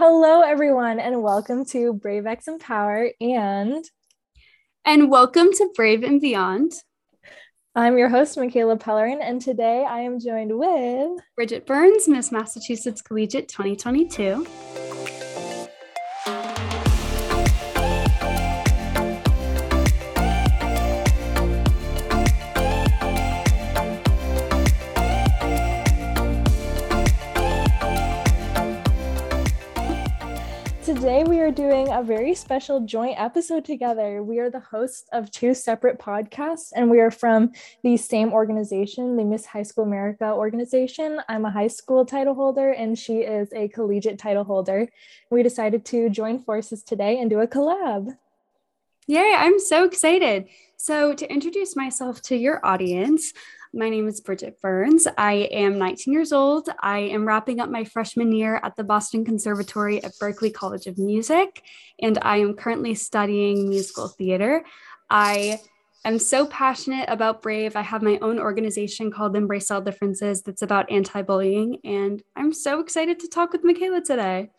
Hello, everyone, and welcome to Brave X Empower and and welcome to Brave and Beyond. I'm your host, Michaela Pellerin, and today I am joined with Bridget Byrnes, Miss Massachusetts Collegiate 2022. Doing a very special joint episode together. We are the hosts of two separate podcasts, and we are from the same organization, the Miss High School America organization. I'm a high school title holder, and she is a collegiate title holder. We decided to join forces today and do a collab. Yay, I'm so excited. So, to introduce myself to your audience, my name is Bridget Byrnes. I am 19 years old. I am wrapping up my freshman year at the Boston Conservatory at Berklee College of Music, and I am currently studying musical theater. I am so passionate about Brave. I have my own organization called Embrace All Differences that's about anti bullying, and I'm so excited to talk with Michaela today.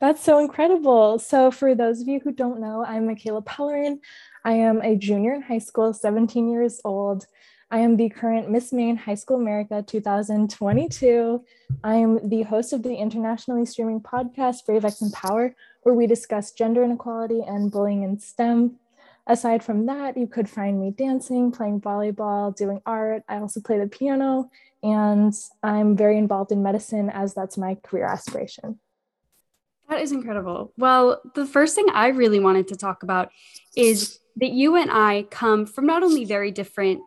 That's so incredible. So, for those of you who don't know, I'm Michaela Pellerin. I am a junior in high school, 17 years old. I am the current Miss Maine High School America 2022. I am the host of the internationally streaming podcast Brave X Empower, where we discuss gender inequality and bullying in STEM. Aside from that, you could find me dancing, playing volleyball, doing art. I also play the piano, and I'm very involved in medicine as that's my career aspiration. That is incredible. Well, the first thing I really wanted to talk about is that you and I come from not only very different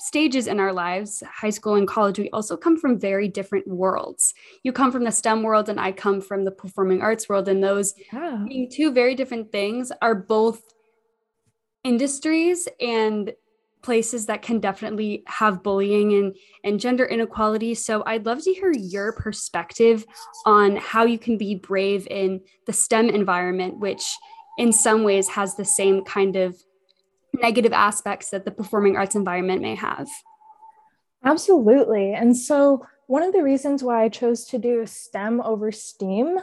stages in our lives, high school and college, we also come from very different worlds. You come from the STEM world, and I come from the performing arts world. And those yeah. being two very different things are both industries and places that can definitely have bullying and, and gender inequality. So I'd love to hear your perspective on how you can be brave in the STEM environment, which in some ways has the same kind of negative aspects that the performing arts environment may have. Absolutely. And so, one of the reasons why I chose to do STEM over STEAM,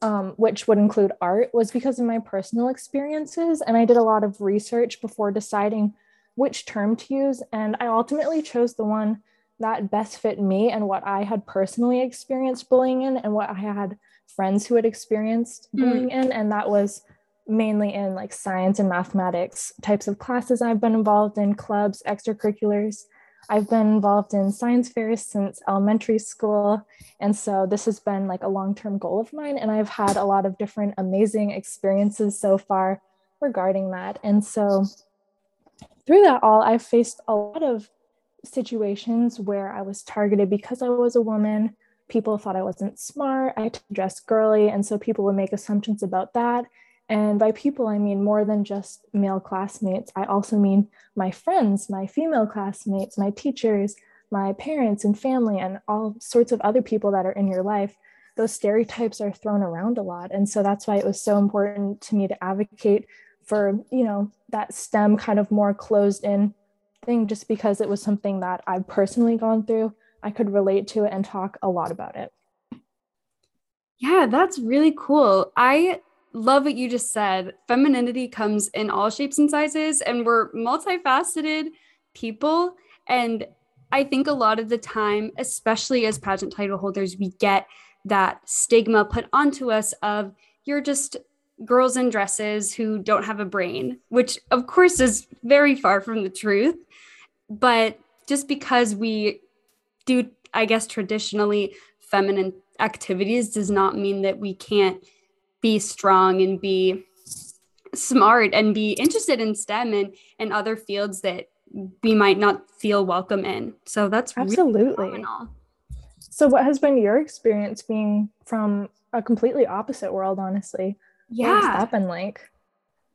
um, which would include art, was because of my personal experiences. And I did a lot of research before deciding which term to use. And I ultimately chose the one that best fit me and what I had personally experienced bullying in and what I had friends who had experienced hmm. bullying mm. in. And that was mainly in like science and mathematics types of classes I've been involved in, clubs, extracurriculars. I've been involved in science fairs since elementary school. And so this has been like a long term goal of mine. And I've had a lot of different amazing experiences so far regarding that. And so through that all, I've faced a lot of situations where I was targeted because I was a woman. People thought I wasn't smart. I dressed girly. And so people would make assumptions about that. And by people, I mean more than just male classmates. I also mean my friends, my female classmates, my teachers, my parents and family, and all sorts of other people that are in your life. Those stereotypes are thrown around a lot. And so that's why it was so important to me to advocate for, you know, that STEM kind of more closed in thing, just because it was something that I've personally gone through. I could relate to it and talk a lot about it. Yeah, that's really cool. I love what you just said. Femininity comes in all shapes and sizes, and we're multifaceted people. And I think a lot of the time, especially as pageant title holders, we get that stigma put onto us of you're just girls in dresses who don't have a brain, which of course is very far from the truth. But just because we do, I guess, traditionally feminine activities does not mean that we can't be strong and be smart and be interested in STEM and, and other fields that we might not feel welcome in. So that's absolutely. Really so, what has been your experience being from a completely opposite world, honestly? Yeah. What's that been like?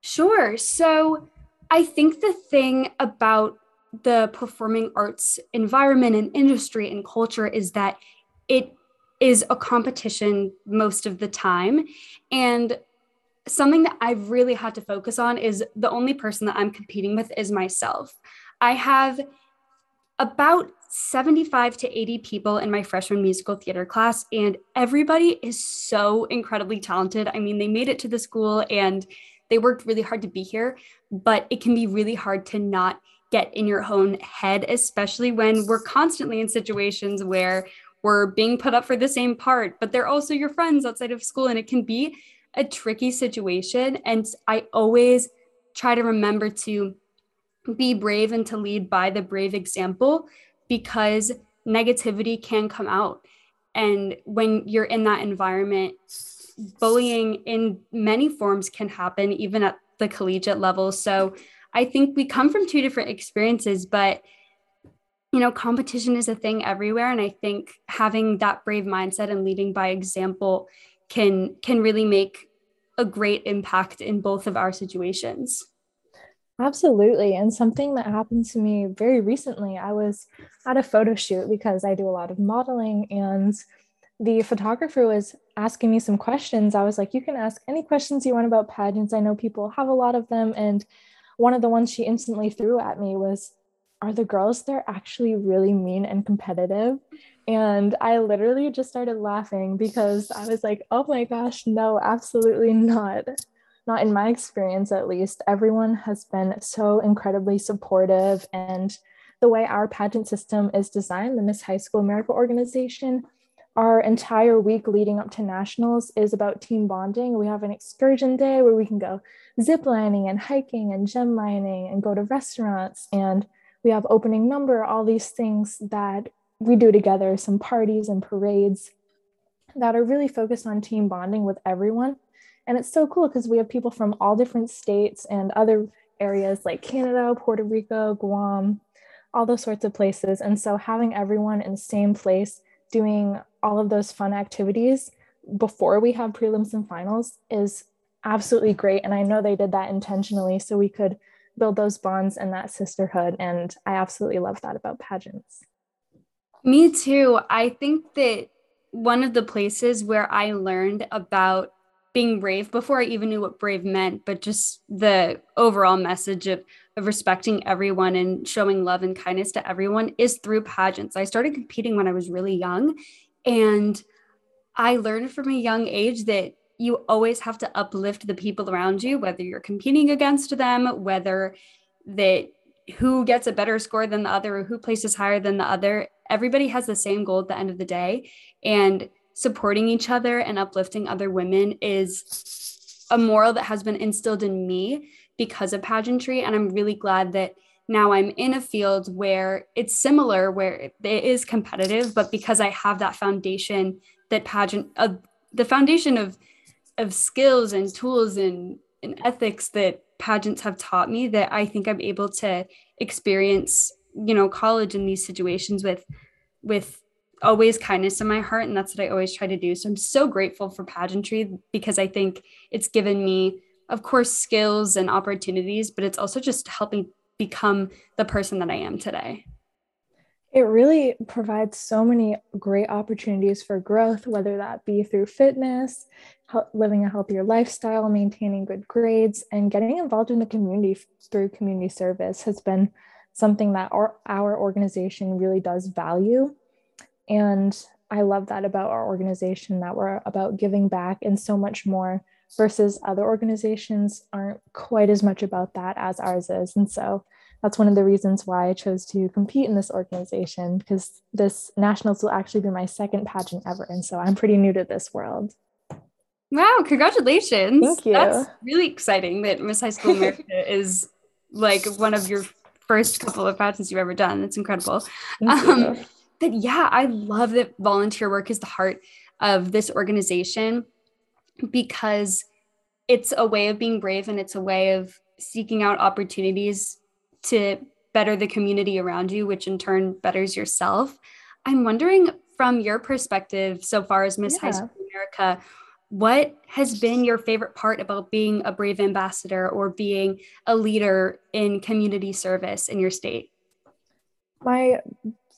Sure. So, I think the thing about the performing arts environment and industry and culture is that it is a competition most of the time. And something that I've really had to focus on is the only person that I'm competing with is myself. I have about 75 to 80 people in my freshman musical theater class, and everybody is so incredibly talented. I mean, they made it to the school and they worked really hard to be here, but it can be really hard to not get in your own head, especially when we're constantly in situations where we're being put up for the same part, but they're also your friends outside of school. And it can be a tricky situation. And I always try to remember to be brave and to lead by the brave example because negativity can come out. And when you're in that environment, bullying in many forms can happen, even at the collegiate level. So I think we come from two different experiences, but you know, competition is a thing everywhere. And I think having that brave mindset and leading by example can can really make a great impact in both of our situations. Absolutely. And something that happened to me very recently, I was at a photo shoot because I do a lot of modeling, and the photographer was asking me some questions. I was like, You can ask any questions you want about pageants. I know people have a lot of them. And one of the ones she instantly threw at me was, Are the girls there actually really mean and competitive? And I literally just started laughing because I was like, Oh my gosh, no, absolutely not not in my experience at least, everyone has been so incredibly supportive. And the way our pageant system is designed, the Miss High School America organization, our entire week leading up to nationals is about team bonding. We have an excursion day where we can go ziplining and hiking and gem mining and go to restaurants. And we have opening number, all these things that we do together, some parties and parades that are really focused on team bonding with everyone. And it's so cool because we have people from all different states and other areas like Canada, Puerto Rico, Guam, all those sorts of places. And so having everyone in the same place doing all of those fun activities before we have prelims and finals is absolutely great. And I know they did that intentionally so we could build those bonds and that sisterhood. And I absolutely love that about pageants. Me too. I think that one of the places where I learned about being brave before I even knew what brave meant, but just the overall message of, of respecting everyone and showing love and kindness to everyone is through pageants. I started competing when I was really young. And I learned from a young age that you always have to uplift the people around you, whether you're competing against them, whether that who gets a better score than the other or who places higher than the other. Everybody has the same goal at the end of the day. And supporting each other and uplifting other women is a moral that has been instilled in me because of pageantry. And I'm really glad that now I'm in a field where it's similar, where it is competitive, but because I have that foundation that pageant, uh, the foundation of of skills and tools and, and ethics that pageants have taught me, that I think I'm able to experience, you know, college in these situations with with always kindness in my heart and that's what i always try to do. So i'm so grateful for pageantry because i think it's given me of course skills and opportunities but it's also just helping become the person that i am today. It really provides so many great opportunities for growth whether that be through fitness living a healthier lifestyle maintaining good grades and getting involved in the community through community service has been something that our, our organization really does value and I love that about our organization that we're about giving back and so much more versus other organizations aren't quite as much about that as ours is. And so that's one of the reasons why I chose to compete in this organization because this nationals will actually be my second pageant ever. And so I'm pretty new to this world. Wow, congratulations. Thank you. That's really exciting that Miss High School America is like one of your first couple of pageants you've ever done. That's incredible. Um, but yeah, I love that volunteer work is the heart of this organization because it's a way of being brave and it's a way of seeking out opportunities to better the community around you, which in turn betters yourself. I'm wondering from your perspective so far as Miss yeah. High School America, what has been your favorite part about being a brave ambassador or being a leader in community service in your state? My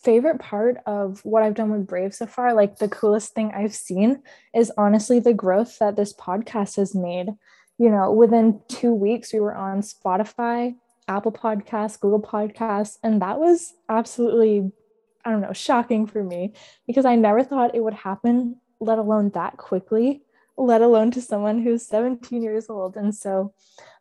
favorite part of what I've done with Brave so far, like the coolest thing I've seen, is honestly the growth that this podcast has made. You know, within two weeks, we were on Spotify, Apple Podcasts, Google Podcasts, and that was absolutely I don't know, shocking for me because I never thought it would happen, let alone that quickly, let alone to someone who's 17 years old. And so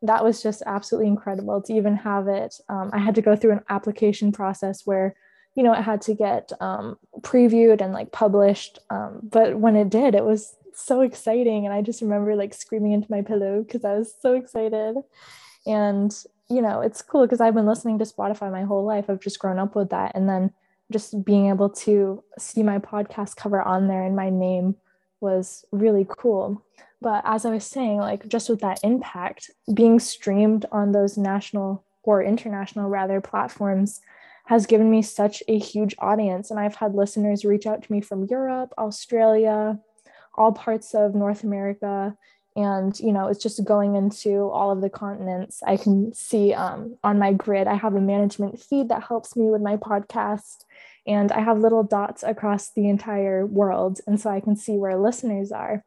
that was just absolutely incredible to even have it. Um, I had to go through an application process where you know it had to get um, previewed and like published um, but when it did it was so exciting and i just remember like screaming into my pillow because i was so excited and you know, it's cool because I've been listening to Spotify my whole life. I've just grown up with that. And then just being able to see my podcast cover on there and my name was really cool. But as I was saying, like just with that impact, being streamed on those national or international rather platforms has given me such a huge audience. And I've had listeners reach out to me from Europe, Australia, all parts of North America and you know it's just going into all of the continents i can see um, on my grid i have a management feed that helps me with my podcast and i have little dots across the entire world and so i can see where listeners are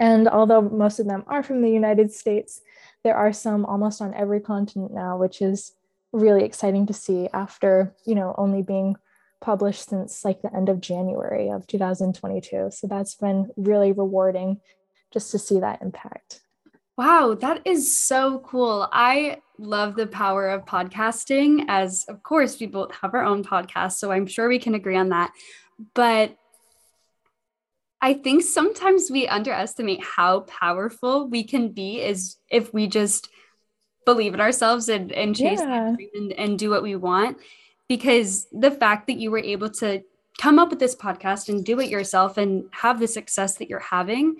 and although most of them are from the united states there are some almost on every continent now which is really exciting to see after you know only being published since like the end of january of 2022 so that's been really rewarding just to see that impact. Wow, that is so cool. I love the power of podcasting, as of course, we both have our own podcast. So I'm sure we can agree on that. But I think sometimes we underestimate how powerful we can be is if we just believe in ourselves and, and chase yeah. and, and do what we want. Because the fact that you were able to come up with this podcast and do it yourself and have the success that you're having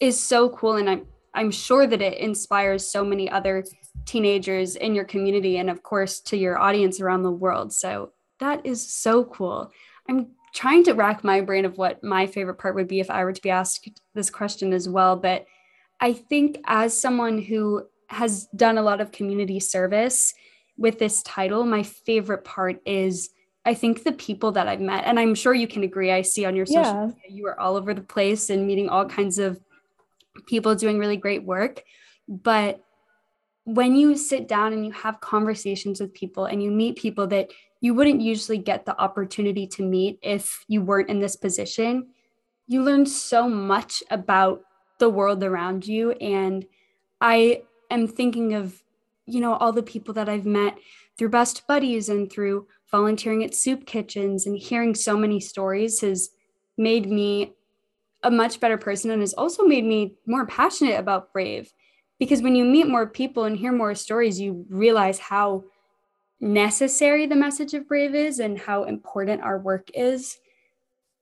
is so cool and i'm i'm sure that it inspires so many other teenagers in your community and of course to your audience around the world. So that is so cool. I'm trying to rack my brain of what my favorite part would be if i were to be asked this question as well but i think as someone who has done a lot of community service with this title my favorite part is I think the people that I've met, and I'm sure you can agree, I see on your social yeah. media, you are all over the place and meeting all kinds of people doing really great work. But when you sit down and you have conversations with people and you meet people that you wouldn't usually get the opportunity to meet if you weren't in this position, you learn so much about the world around you. And I am thinking of, you know, all the people that I've met through Best Buddies and through volunteering at soup kitchens and hearing so many stories has made me a much better person and has also made me more passionate about Brave. Because when you meet more people and hear more stories, you realize how necessary the message of Brave is and how important our work is.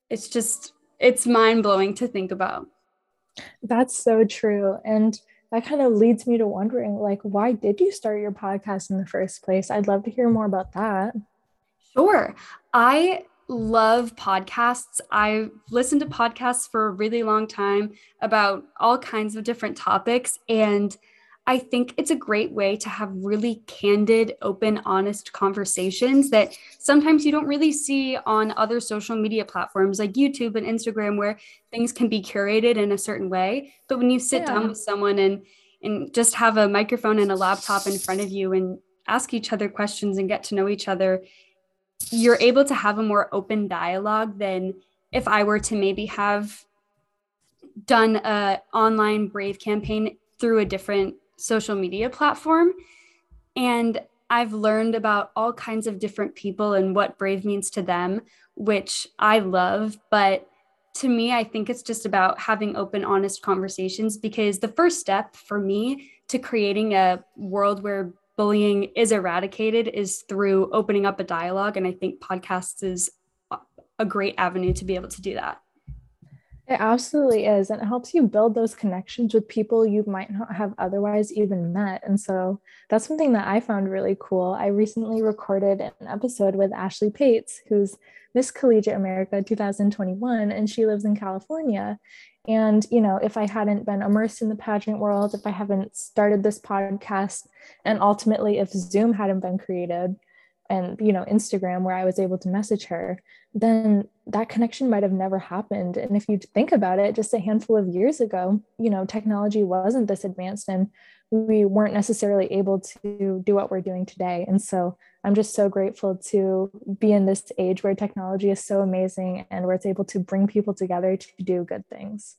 It's just, it's mind blowing to think about. That's so true. And that kind of leads me to wondering like why did you start your podcast in the first place i'd love to hear more about that sure i love podcasts. I've listened to podcasts for a really long time about all kinds of different topics. And I think it's a great way to have really candid, open, honest conversations that sometimes you don't really see on other social media platforms like YouTube and Instagram, where things can be curated in a certain way. But when you sit yeah. down with someone and and just have a microphone and a laptop in front of you and ask each other questions and get to know each other, you're able to have a more open dialogue than if I were to maybe have done a online brave campaign through a different social media platform. And I've learned about all kinds of different people and what brave means to them which I love. But to me I think it's just about having open honest conversations because the first step for me to creating a world where bullying is eradicated is through opening up a dialogue. And I think podcasts is a great avenue to be able to do that. It absolutely is. And it helps you build those connections with people you might not have otherwise even met. And so that's something that I found really cool. I recently recorded an episode with Ashley Pates, who's Miss Collegiate America 2021, and she lives in California. And, you know, if I hadn't been immersed in the pageant world, if I haven't started this podcast, and ultimately if Zoom hadn't been created and, you know, Instagram where I was able to message her, then that connection might have never happened. And if you think about it, just a handful of years ago, you know, technology wasn't this advanced and we weren't necessarily able to do what we're doing today. And so I'm just so grateful to be in this age where technology is so amazing and where it's able to bring people together to do good things.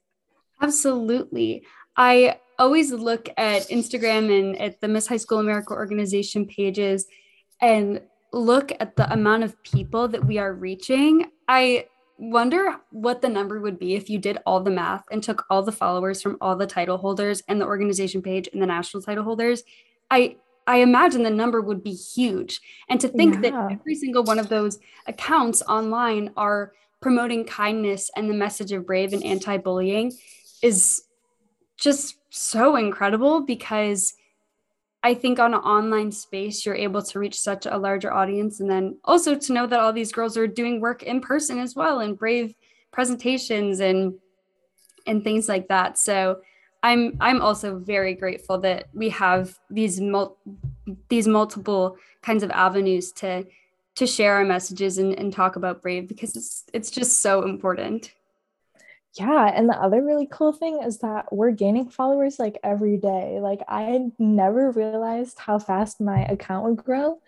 Absolutely. I always look at Instagram and at the Miss High School America organization pages and look at the amount of people that we are reaching. I wonder what the number would be if you did all the math and took all the followers from all the title holders and the organization page and the national title holders. I I imagine the number would be huge. And to think yeah. that every single one of those accounts online are promoting kindness and the message of brave and anti-bullying is just so incredible because I think on an online space, you're able to reach such a larger audience. And then also to know that all these girls are doing work in person as well and brave presentations and and things like that. So I'm I'm also very grateful that we have these mul- these multiple kinds of avenues to to share our messages and, and talk about brave because it's it's just so important. Yeah and the other really cool thing is that we're gaining followers like every day. Like i never realized how fast my account would grow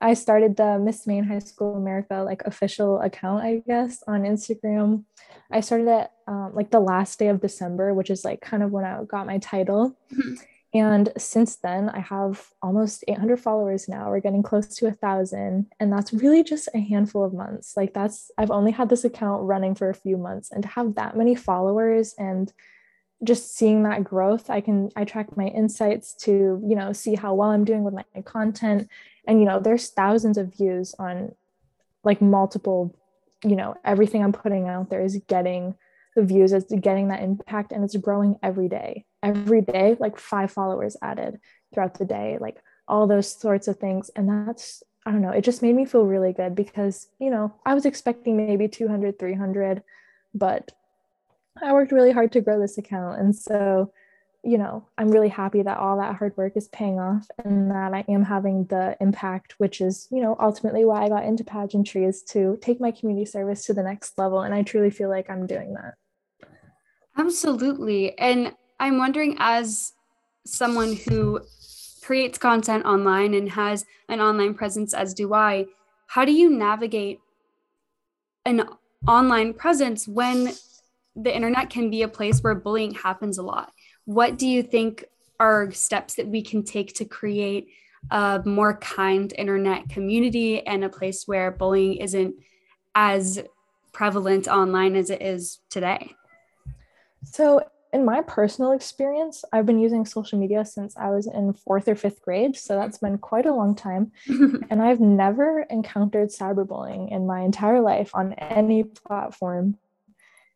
i started the miss maine high school america like official account i guess on instagram i started it um, like the last day of december which is like kind of when i got my title mm-hmm. And since then, I have almost 800 followers now. We're getting close to a thousand. And that's really just a handful of months. Like, that's, I've only had this account running for a few months. And to have that many followers and just seeing that growth, I can, I track my insights to, you know, see how well I'm doing with my content. And, you know, there's thousands of views on like multiple, you know, everything I'm putting out there is getting the views, it's getting that impact, and it's growing every day every day, like five followers added throughout the day, like all those sorts of things. And that's, I don't know, it just made me feel really good because, you know, I was expecting maybe 200, 300, but I worked really hard to grow this account. And so, you know, I'm really happy that all that hard work is paying off and that I am having the impact, which is, you know, ultimately why I got into pageantry is to take my community service to the next level. And I truly feel like I'm doing that. Absolutely. And I'm wondering, as someone who creates content online and has an online presence, as do I, how do you navigate an online presence when the internet can be a place where bullying happens a lot? What do you think are steps that we can take to create a more kind internet community and a place where bullying isn't as prevalent online as it is today? So in my personal experience, I've been using social media since I was in fourth or fifth grade. So that's been quite a long time. and I've never encountered cyberbullying in my entire life on any platform.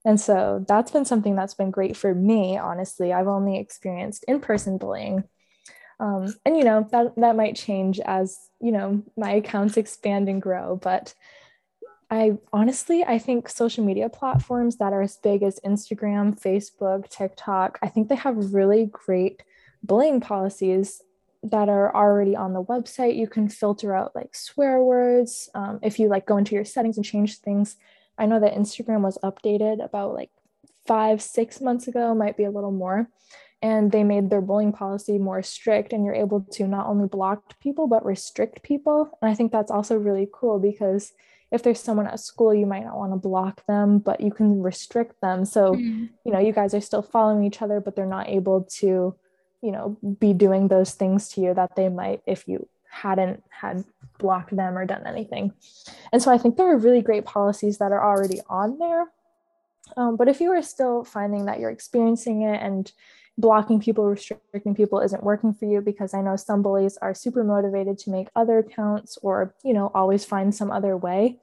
And so that's been something that's been great for me, honestly. I've only experienced in person bullying. Um, and, you know, that, that might change as, you know, my accounts expand and grow. But I honestly, I think social media platforms that are as big as Instagram, Facebook, TikTok, I think they have really great bullying policies that are already on the website. You can filter out like swear words. Um, if you like go into your settings and change things, I know that Instagram was updated about like five, six months ago, might be a little more. And they made their bullying policy more strict, and you're able to not only block people, but restrict people. And I think that's also really cool because if there's someone at school you might not want to block them but you can restrict them so mm-hmm. you know you guys are still following each other but they're not able to you know be doing those things to you that they might if you hadn't had blocked them or done anything and so i think there are really great policies that are already on there um, but if you are still finding that you're experiencing it and blocking people, restricting people isn't working for you because I know some bullies are super motivated to make other accounts or, you know, always find some other way,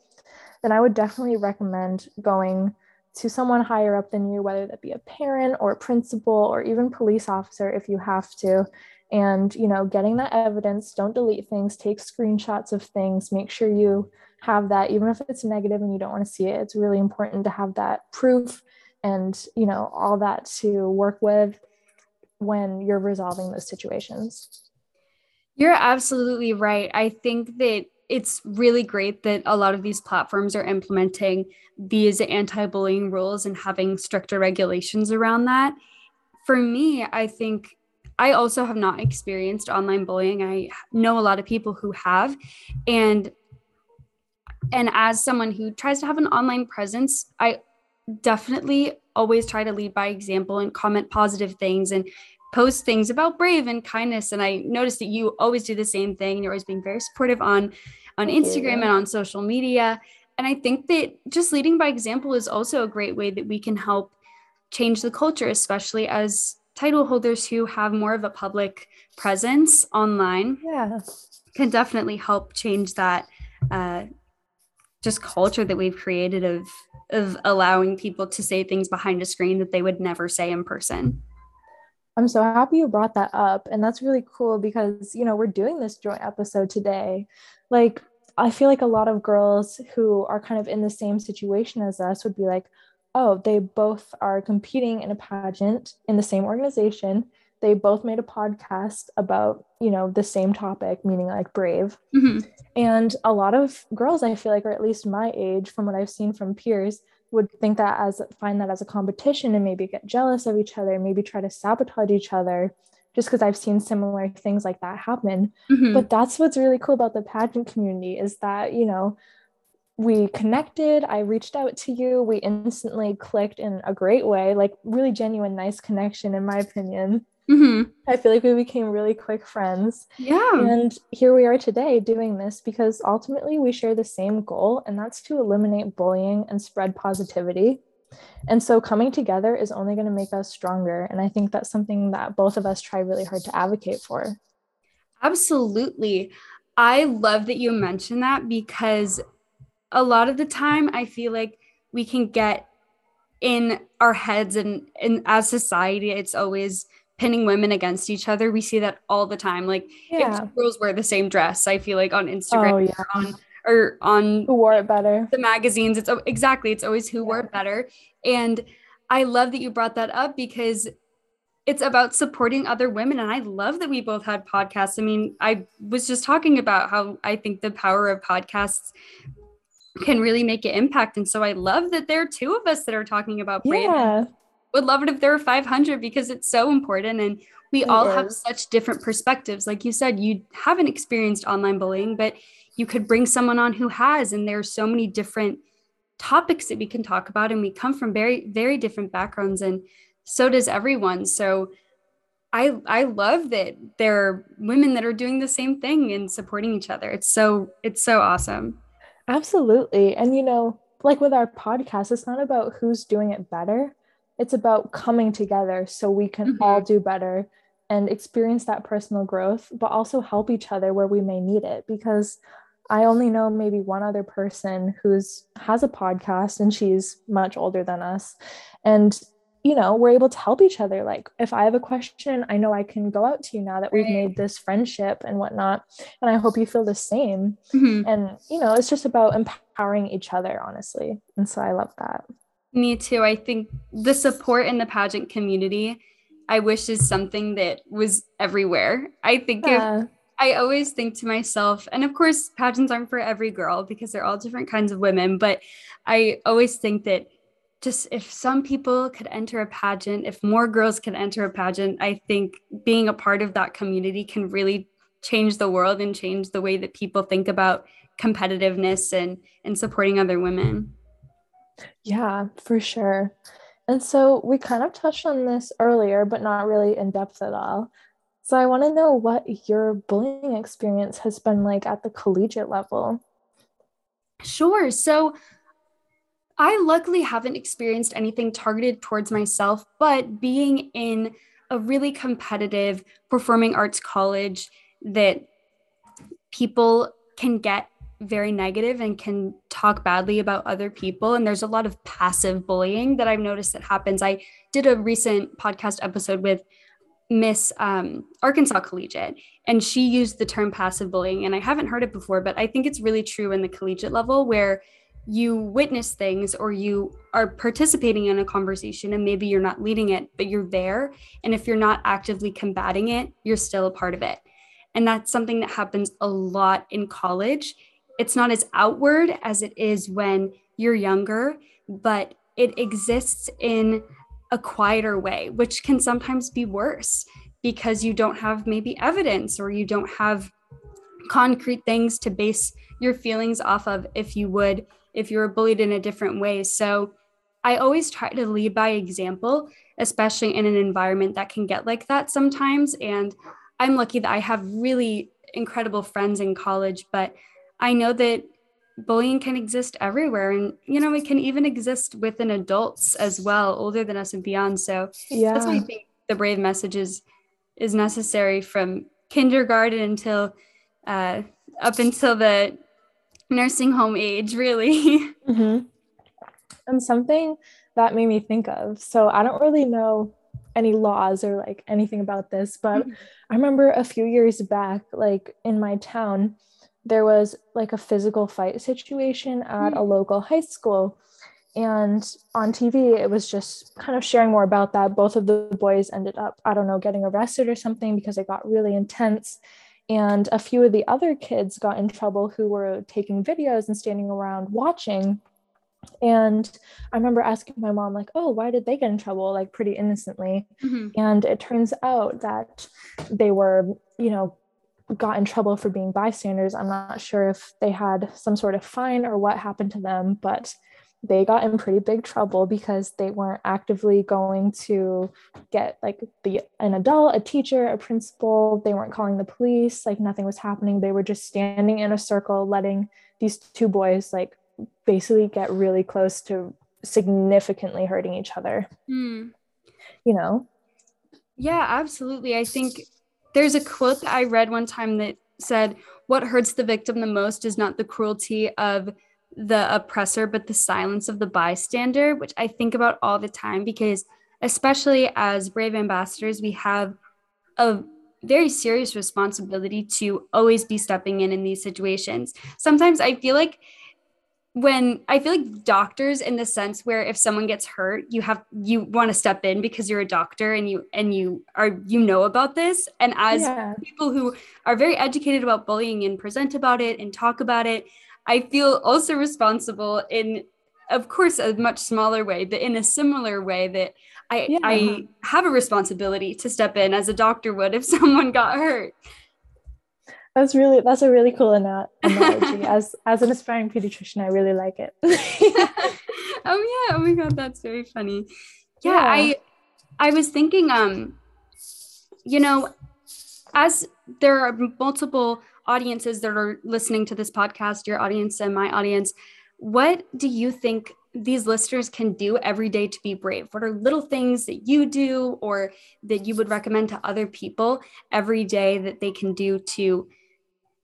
then I would definitely recommend going to someone higher up than you, whether that be a parent or a principal or even police officer if you have to. And, you know, getting that evidence, don't delete things, take screenshots of things, make sure you have that, even if it's negative and you don't want to see it. It's really important to have that proof and, you know, all that to work with when you're resolving those situations. You're absolutely right. I think that it's really great that a lot of these platforms are implementing these anti bullying rules and having stricter regulations around that. For me, I think I also have not experienced online bullying. I know a lot of people who have. And and as someone who tries to have an online presence, I definitely always try to lead by example and comment positive things and post things about brave and kindness and i noticed that you always do the same thing and you're always being very supportive on on Thank instagram you. and on social media and i think that just leading by example is also a great way that we can help change the culture especially as title holders who have more of a public presence online yeah can definitely help change that uh, just culture that we've created of of allowing people to say things behind a screen that they would never say in person. I'm so happy you brought that up. And that's really cool because, you know, we're doing this joint episode today. Like, I feel like a lot of girls who are kind of in the same situation as us would be like, oh, they both are competing in a pageant in the same organization. They both made a podcast about, you know, the same topic, meaning like brave. Mm-hmm. And a lot of girls, I feel like, or at least my age, from what I've seen from peers, would think that as find that as a competition and maybe get jealous of each other, maybe try to sabotage each other just because I've seen similar things like that happen. Mm-hmm. But that's what's really cool about the pageant community is that, you know, we connected. I reached out to you. We instantly clicked in a great way, like really genuine, nice connection, in my opinion. Mm-hmm. I feel like we became really quick friends. Yeah. And here we are today doing this because ultimately we share the same goal, and that's to eliminate bullying and spread positivity. And so coming together is only going to make us stronger. And I think that's something that both of us try really hard to advocate for. Absolutely. I love that you mentioned that because a lot of the time I feel like we can get in our heads and, and as society, it's always pinning women against each other. We see that all the time. Like yeah. if girls wear the same dress, I feel like on Instagram oh, yeah. or on or on who wore it better. The magazines. It's exactly, it's always who yeah. wore it better. And I love that you brought that up because it's about supporting other women. And I love that we both had podcasts. I mean, I was just talking about how I think the power of podcasts can really make an impact. And so I love that there are two of us that are talking about brave. Yeah would love it if there were 500 because it's so important and we it all is. have such different perspectives like you said you haven't experienced online bullying but you could bring someone on who has and there's so many different topics that we can talk about and we come from very very different backgrounds and so does everyone so i i love that there are women that are doing the same thing and supporting each other it's so it's so awesome absolutely. And you know like with our podcast it's not about who's doing it better. It's about coming together so we can mm-hmm. all do better and experience that personal growth but also help each other where we may need it. Because i only know maybe one other person who's has a podcast and she's much older than us. And you know we're able to help each other like if i have a question i know i can go out to you now that we've made this friendship and whatnot and i hope you feel the same mm-hmm. and you know it's just about empowering each other honestly and so i love that me too. I think the support in the pageant community, I wish is something that was everywhere. I think yeah. if I always think to myself, and of course, pageants aren't for every girl because they're all different kinds of women, but I always think that just if some people could enter a pageant, if more girls could enter a pageant, I think being a part of that community can really change the world and change the way that people think about competitiveness and and supporting other women. Yeah, for sure. And so we kind of touched on this earlier, but not really in depth at all. So I want to know what your bullying experience has been like at the collegiate level. Sure. So I luckily haven't experienced anything targeted towards myself, but being in a really competitive performing arts college that people can get very negative and can talk badly about other people. And there's a lot of passive bullying that I've noticed that happens. I did a recent podcast episode with Miss um, Arkansas Collegiate, and she used the term passive bullying. And I haven't heard it before, but I think it's really true in the collegiate level where you witness things or you are participating in a conversation and maybe you're not leading it, but you're there. And if you're not actively combating it, you're still a part of it. And that's something that happens a lot in college it's not as outward as it is when you're younger, but it exists in a quieter way, which can sometimes be worse because you don't have maybe evidence or you don't have concrete things to base your feelings off of if you would if you were bullied in a different way. So i always try to lead by example especially in an environment that can get like that sometimes. And i'm lucky that i have really incredible friends in college but i know that bullying can exist everywhere. And you know it can even exist within adults as well older than us and beyond. So yeah that's why i think the brave message is is necessary from kindergarten until uh, up until the nursing home age really mm-hmm. and something that made me think of so i don't really know any laws or like anything about this but mm-hmm. i remember a few years back like in my town there was like a physical fight situation at mm. a local high school. And on TV, it was just kind of sharing more about that. Both of the boys ended up, I don't know, getting arrested or something because it got really intense. And a few of the other kids got in trouble who were taking videos and standing around watching. And I remember asking my mom, like, oh, why did they get in trouble? Like, pretty innocently. Mm-hmm. And it turns out that they were, you know, got in trouble for being bystanders. I'm not sure if they had some sort of fine or what happened to them, but they got in pretty big trouble because they weren't actively going to get like the an adult, a teacher, a principal. They weren't calling the police, like nothing was happening. They were just standing in a circle letting these two boys like basically get really close to significantly hurting each other. Mm. You know? Yeah, absolutely. I think there's a quote that I read one time that said, What hurts the victim the most is not the cruelty of the oppressor, but the silence of the bystander, which I think about all the time because, especially as brave ambassadors, we have a very serious responsibility to always be stepping in in these situations. Sometimes I feel like when I feel like doctors in the sense where if someone gets hurt, you have you want to step in because you're a doctor and you and you are you know about this. And as yeah. people who are very educated about bullying and present about it and talk about it, I feel also responsible in of course a much smaller way, but in a similar way that I yeah. I have a responsibility to step in as a doctor would if someone got hurt. That's really that's a really cool analogy. as as an aspiring pediatrician, I really like it. oh yeah! Oh my god, that's very funny. Yeah, yeah, I I was thinking, um, you know, as there are multiple audiences that are listening to this podcast, your audience and my audience, what do you think these listeners can do every day to be brave? What are little things that you do or that you would recommend to other people every day that they can do to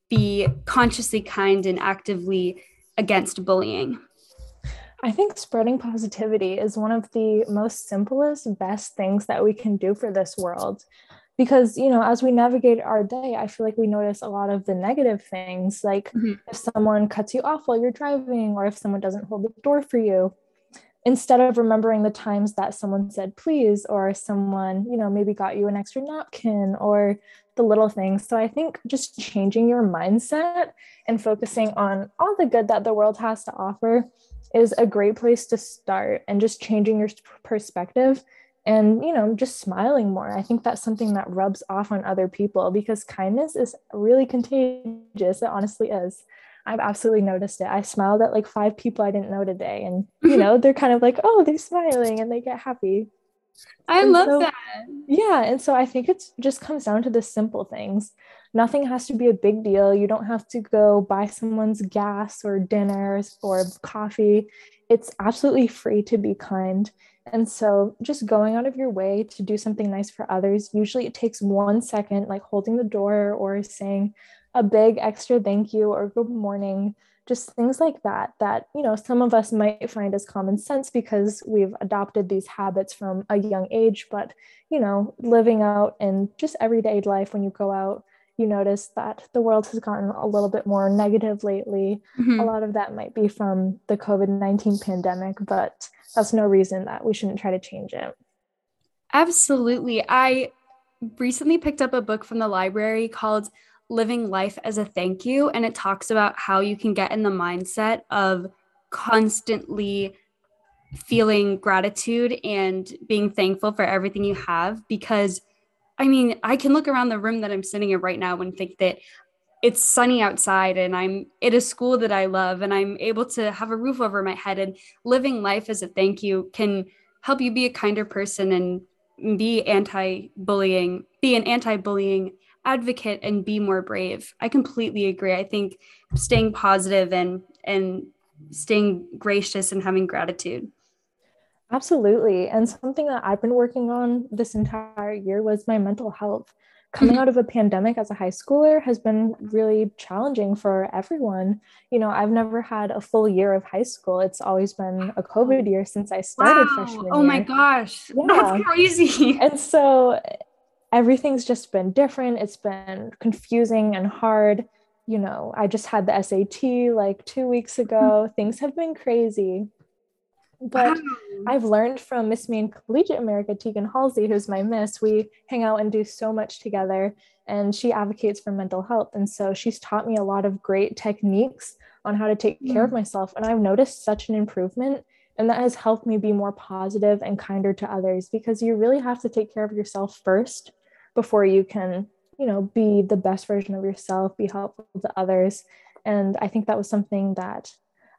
be consciously kind and actively against bullying? I think spreading positivity is one of the most simplest, best things that we can do for this world. Because, you know, as we navigate our day, I feel like we notice a lot of the negative things, like mm-hmm. if someone cuts you off while you're driving, or if someone doesn't hold the door for you, instead of remembering the times that someone said please, or someone, you know, maybe got you an extra napkin, or the little things. So I think just changing your mindset and focusing on all the good that the world has to offer is a great place to start and just changing your perspective and you know just smiling more i think that's something that rubs off on other people because kindness is really contagious it honestly is i've absolutely noticed it i smiled at like five people i didn't know today and you know they're kind of like oh they're smiling and they get happy I and love so, that. Yeah. And so I think it just comes down to the simple things. Nothing has to be a big deal. You don't have to go buy someone's gas or dinners or coffee. It's absolutely free to be kind. And so just going out of your way to do something nice for others, usually it takes one second, like holding the door or saying a big extra thank you or good morning just things like that that you know some of us might find as common sense because we've adopted these habits from a young age but you know living out in just everyday life when you go out you notice that the world has gotten a little bit more negative lately mm-hmm. a lot of that might be from the covid-19 pandemic but that's no reason that we shouldn't try to change it absolutely i recently picked up a book from the library called living life as a thank you. And it talks about how you can get in the mindset of constantly feeling gratitude and being thankful for everything you have because I mean, I can look around the room that I'm sitting in right now and think that it's sunny outside and I'm at a school that I love and I'm able to have a roof over my head and living life as a thank you can help you be a kinder person and be anti-bullying, be an anti-bullying advocate and be more brave. I completely agree. I think staying positive and and staying gracious and having gratitude. Absolutely. And something that I've been working on this entire year was my mental health coming mm-hmm. out of a pandemic as a high schooler has been really challenging for everyone. You know, I've never had a full year of high school. It's always been a COVID year since I started wow. freshman oh year. My gosh. Yeah. That's crazy. And so everything's just been different. It's been confusing and hard. You know, I just had the SAT like 2 weeks mm. ago. Things have been crazy. But wow. I've learned from Miss Maine Collegiate America, Tegan Halsey, who's my miss. We hang out and do so much together, and she advocates for mental health. And so she's taught me a lot of great techniques on how to take mm. care of mm. myself. And I've noticed such an improvement. And that has helped me be more positive and kinder to others because you really have to take care of yourself first before you can, you know, be the best version of yourself, be helpful to others. And I think that was something that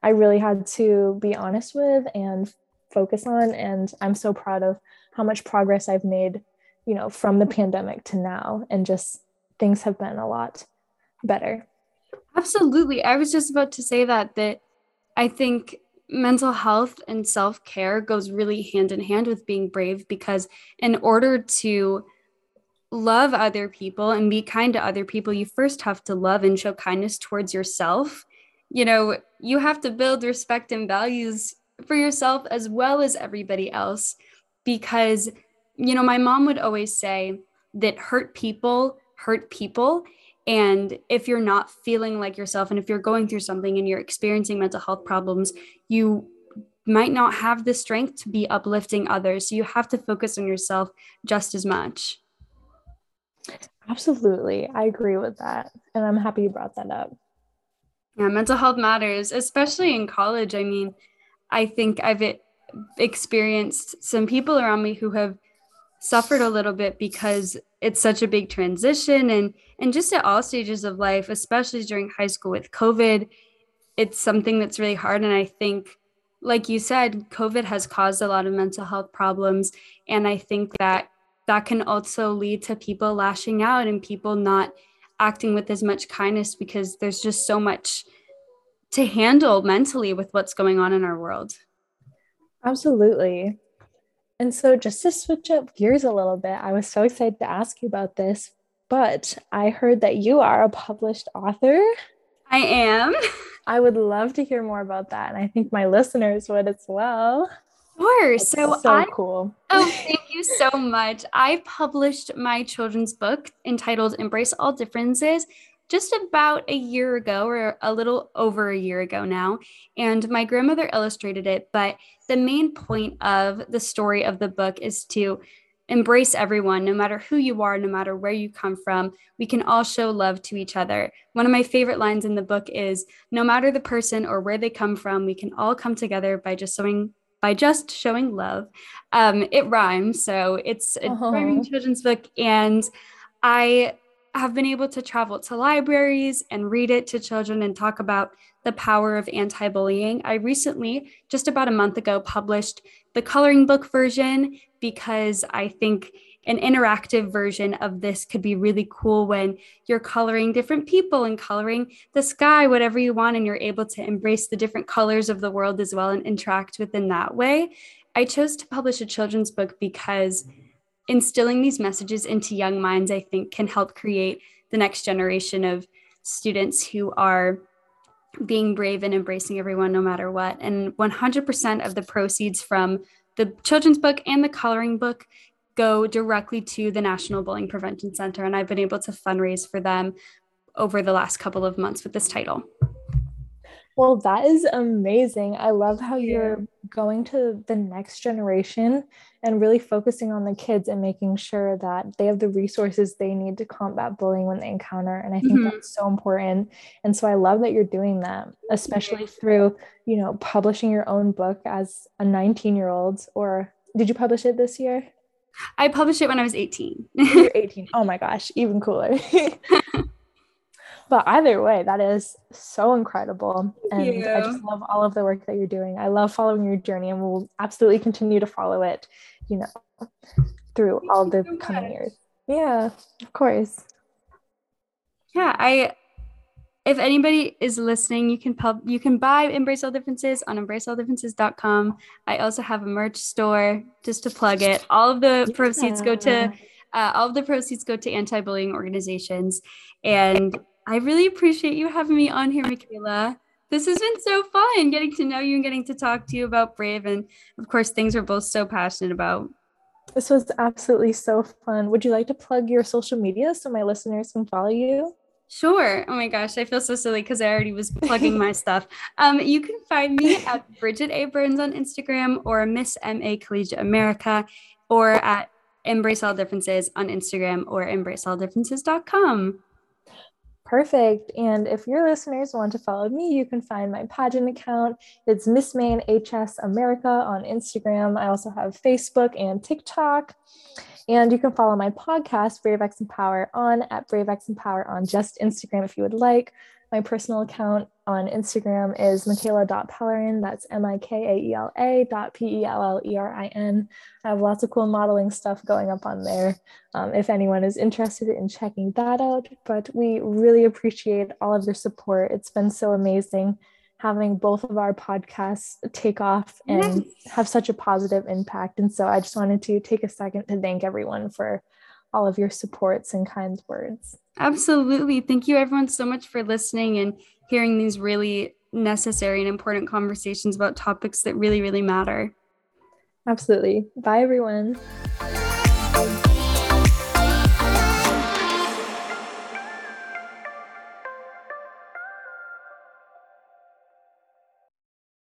I really had to be honest with and focus on. And I'm so proud of how much progress I've made, you know, from the pandemic to now. And just things have been a lot better. Absolutely. I was just about to say that, that I think mental health and self care goes really hand in hand with being brave because in order to love other people and be kind to other people, you first have to love and show kindness towards yourself you know, you have to build respect and values for yourself as well as everybody else. Because, you know, my mom would always say that hurt people hurt people. And if you're not feeling like yourself, and if you're going through something and you're experiencing mental health problems, you might not have the strength to be uplifting others. So you have to focus on yourself just as much. Absolutely. I agree with that. And I'm happy you brought that up. Yeah, mental health matters, especially in college. I mean, I think I've experienced some people around me who have suffered a little bit because it's such a big transition and and just at all stages of life, especially during high school with COVID, it's something that's really hard and I think like you said, COVID has caused a lot of mental health problems and I think that that can also lead to people lashing out and people not acting with as much kindness because there's just so much to handle mentally with what's going on in our world. Absolutely. And so, just to switch up gears a little bit, I was so excited to ask you about this, but I heard that you are a published author. I am. I would love to hear more about that. And I think my listeners would as well. Sure. so, so I, cool. oh, thank you so much. I published my children's book entitled Embrace All Differences just about a year ago or a little over a year ago now. And my grandmother illustrated it. But the main point of the story of the book is to embrace everyone, no matter who you are, no matter where you come from. We can all show love to each other. One of my favorite lines in the book is no matter the person or where they come from, we can all come together by just showing by just showing love. Um, it rhymes, so it's a uh-huh. rhyming children's book, and I have been able to travel to libraries and read it to children and talk about the power of anti bullying. I recently, just about a month ago, published the coloring book version because I think an interactive version of this could be really cool when you're coloring different people and coloring the sky, whatever you want, and you're able to embrace the different colors of the world as well and interact within that way. I chose to publish a children's book because instilling these messages into young minds, I think, can help create the next generation of students who are being brave and embracing everyone no matter what. And 100% of the proceeds from the children's book and the coloring book go directly to the National Bullying Prevention Center. And I've been able to fundraise for them over the last couple of months with this title. Well, that is amazing. I love how you're going to the next generation and really focusing on the kids and making sure that they have the resources they need to combat bullying when they encounter. And I think mm-hmm. that's so important. And so I love that you're doing that, especially through, you know, publishing your own book as a 19 year old or did you publish it this year? I published it when I was 18. You're 18. Oh my gosh, even cooler. but either way, that is so incredible. Thank and you. I just love all of the work that you're doing. I love following your journey and we'll absolutely continue to follow it, you know, through Thank all the so coming much. years. Yeah, of course. Yeah, I if anybody is listening, you can pub you can buy Embrace All Differences on embracealldifferences.com. I also have a merch store just to plug it. All of the yeah. proceeds go to uh, all of the proceeds go to anti-bullying organizations. And I really appreciate you having me on here, Mikaela. This has been so fun getting to know you and getting to talk to you about Brave and of course things we're both so passionate about. This was absolutely so fun. Would you like to plug your social media so my listeners can follow you? Sure. Oh my gosh, I feel so silly because I already was plugging my stuff. Um, you can find me at Bridget A. Byrnes on Instagram or Miss MA Collegiate America or at Embrace All Differences on Instagram or embracealldifferences.com. Perfect. And if your listeners want to follow me, you can find my pageant account. It's Miss Maine HS America on Instagram. I also have Facebook and TikTok. And you can follow my podcast, Brave X Empower, on at Brave X Empower on just Instagram if you would like. My personal account on Instagram is Mikaela.Pellerin. That's M I K A E L A dot P E L L E R I N. I have lots of cool modeling stuff going up on there um, if anyone is interested in checking that out. But we really appreciate all of your support. It's been so amazing having both of our podcasts take off and yes. have such a positive impact. And so I just wanted to take a second to thank everyone for all of your supports and kind words. Absolutely. Thank you, everyone, so much for listening and hearing these really necessary and important conversations about topics that really, really matter. Absolutely. Bye, everyone.